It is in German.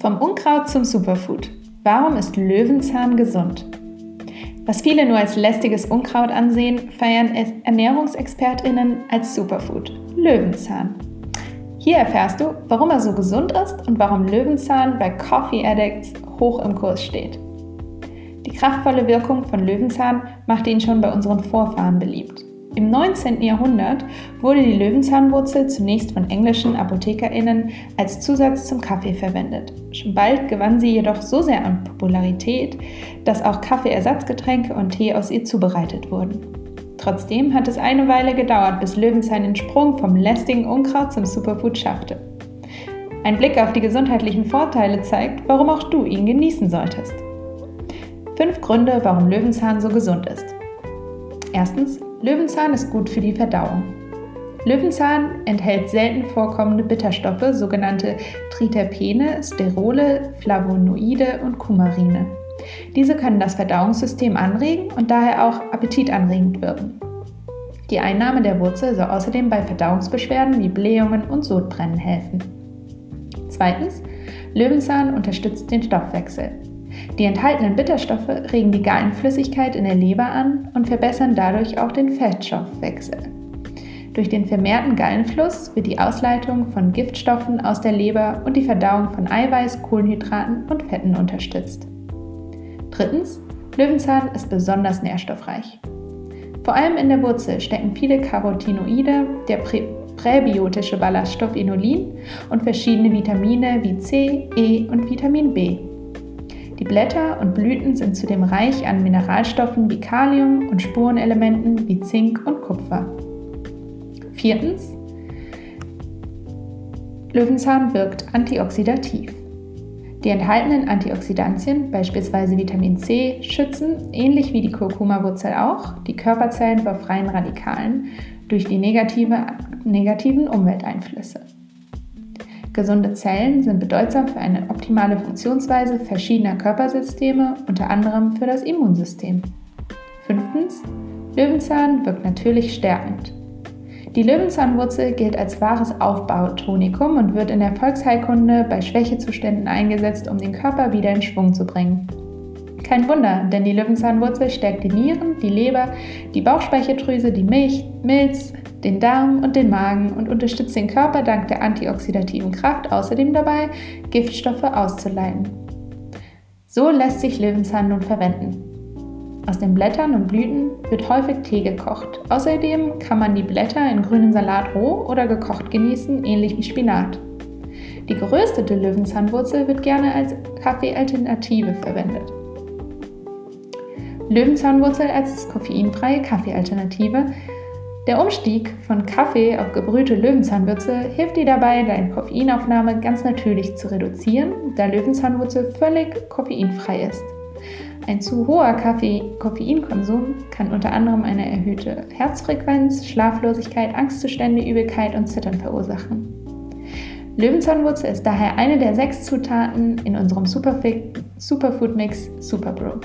Vom Unkraut zum Superfood. Warum ist Löwenzahn gesund? Was viele nur als lästiges Unkraut ansehen, feiern Ernährungsexpertinnen als Superfood. Löwenzahn. Hier erfährst du, warum er so gesund ist und warum Löwenzahn bei Coffee Addicts hoch im Kurs steht. Die kraftvolle Wirkung von Löwenzahn machte ihn schon bei unseren Vorfahren beliebt. Im 19. Jahrhundert wurde die Löwenzahnwurzel zunächst von englischen ApothekerInnen als Zusatz zum Kaffee verwendet. Schon bald gewann sie jedoch so sehr an Popularität, dass auch Kaffeeersatzgetränke und Tee aus ihr zubereitet wurden. Trotzdem hat es eine Weile gedauert, bis Löwenzahn den Sprung vom lästigen Unkraut zum Superfood schaffte. Ein Blick auf die gesundheitlichen Vorteile zeigt, warum auch du ihn genießen solltest. Fünf Gründe, warum Löwenzahn so gesund ist. Erstens, Löwenzahn ist gut für die Verdauung. Löwenzahn enthält selten vorkommende Bitterstoffe, sogenannte Triterpene, Sterole, Flavonoide und Kumarine. Diese können das Verdauungssystem anregen und daher auch appetitanregend wirken. Die Einnahme der Wurzel soll außerdem bei Verdauungsbeschwerden wie Blähungen und Sodbrennen helfen. Zweitens, Löwenzahn unterstützt den Stoffwechsel. Die enthaltenen Bitterstoffe regen die Gallenflüssigkeit in der Leber an und verbessern dadurch auch den Fettstoffwechsel. Durch den vermehrten Gallenfluss wird die Ausleitung von Giftstoffen aus der Leber und die Verdauung von Eiweiß, Kohlenhydraten und Fetten unterstützt. Drittens, Löwenzahn ist besonders nährstoffreich. Vor allem in der Wurzel stecken viele Carotinoide, der prä präbiotische Ballaststoff Inulin und verschiedene Vitamine wie C, E und Vitamin B. Die Blätter und Blüten sind zudem reich an Mineralstoffen wie Kalium und Spurenelementen wie Zink und Kupfer. Viertens. Löwenzahn wirkt antioxidativ. Die enthaltenen Antioxidantien, beispielsweise Vitamin C, schützen, ähnlich wie die Kurkuma-Wurzel auch, die Körperzellen vor freien Radikalen durch die negative, negativen Umwelteinflüsse. Gesunde Zellen sind bedeutsam für eine optimale Funktionsweise verschiedener Körpersysteme, unter anderem für das Immunsystem. Fünftens, Löwenzahn wirkt natürlich stärkend. Die Löwenzahnwurzel gilt als wahres Aufbautonikum und wird in der Volksheilkunde bei Schwächezuständen eingesetzt, um den Körper wieder in Schwung zu bringen. Kein Wunder, denn die Löwenzahnwurzel stärkt die Nieren, die Leber, die Bauchspeicheldrüse, die Milch, Milz, den Darm und den Magen und unterstützt den Körper dank der antioxidativen Kraft außerdem dabei, Giftstoffe auszuleiten. So lässt sich Löwenzahn nun verwenden. Aus den Blättern und Blüten wird häufig Tee gekocht. Außerdem kann man die Blätter in grünen Salat roh oder gekocht genießen, ähnlich wie Spinat. Die geröstete Löwenzahnwurzel wird gerne als Kaffeealternative verwendet. Löwenzahnwurzel als koffeinfreie Kaffeealternative der Umstieg von Kaffee auf gebrühte Löwenzahnwurzel hilft dir dabei, deine Koffeinaufnahme ganz natürlich zu reduzieren, da Löwenzahnwurzel völlig koffeinfrei ist. Ein zu hoher Kaffee Koffeinkonsum kann unter anderem eine erhöhte Herzfrequenz, Schlaflosigkeit, Angstzustände, Übelkeit und Zittern verursachen. Löwenzahnwurzel ist daher eine der sechs Zutaten in unserem Superfood Mix Superbro.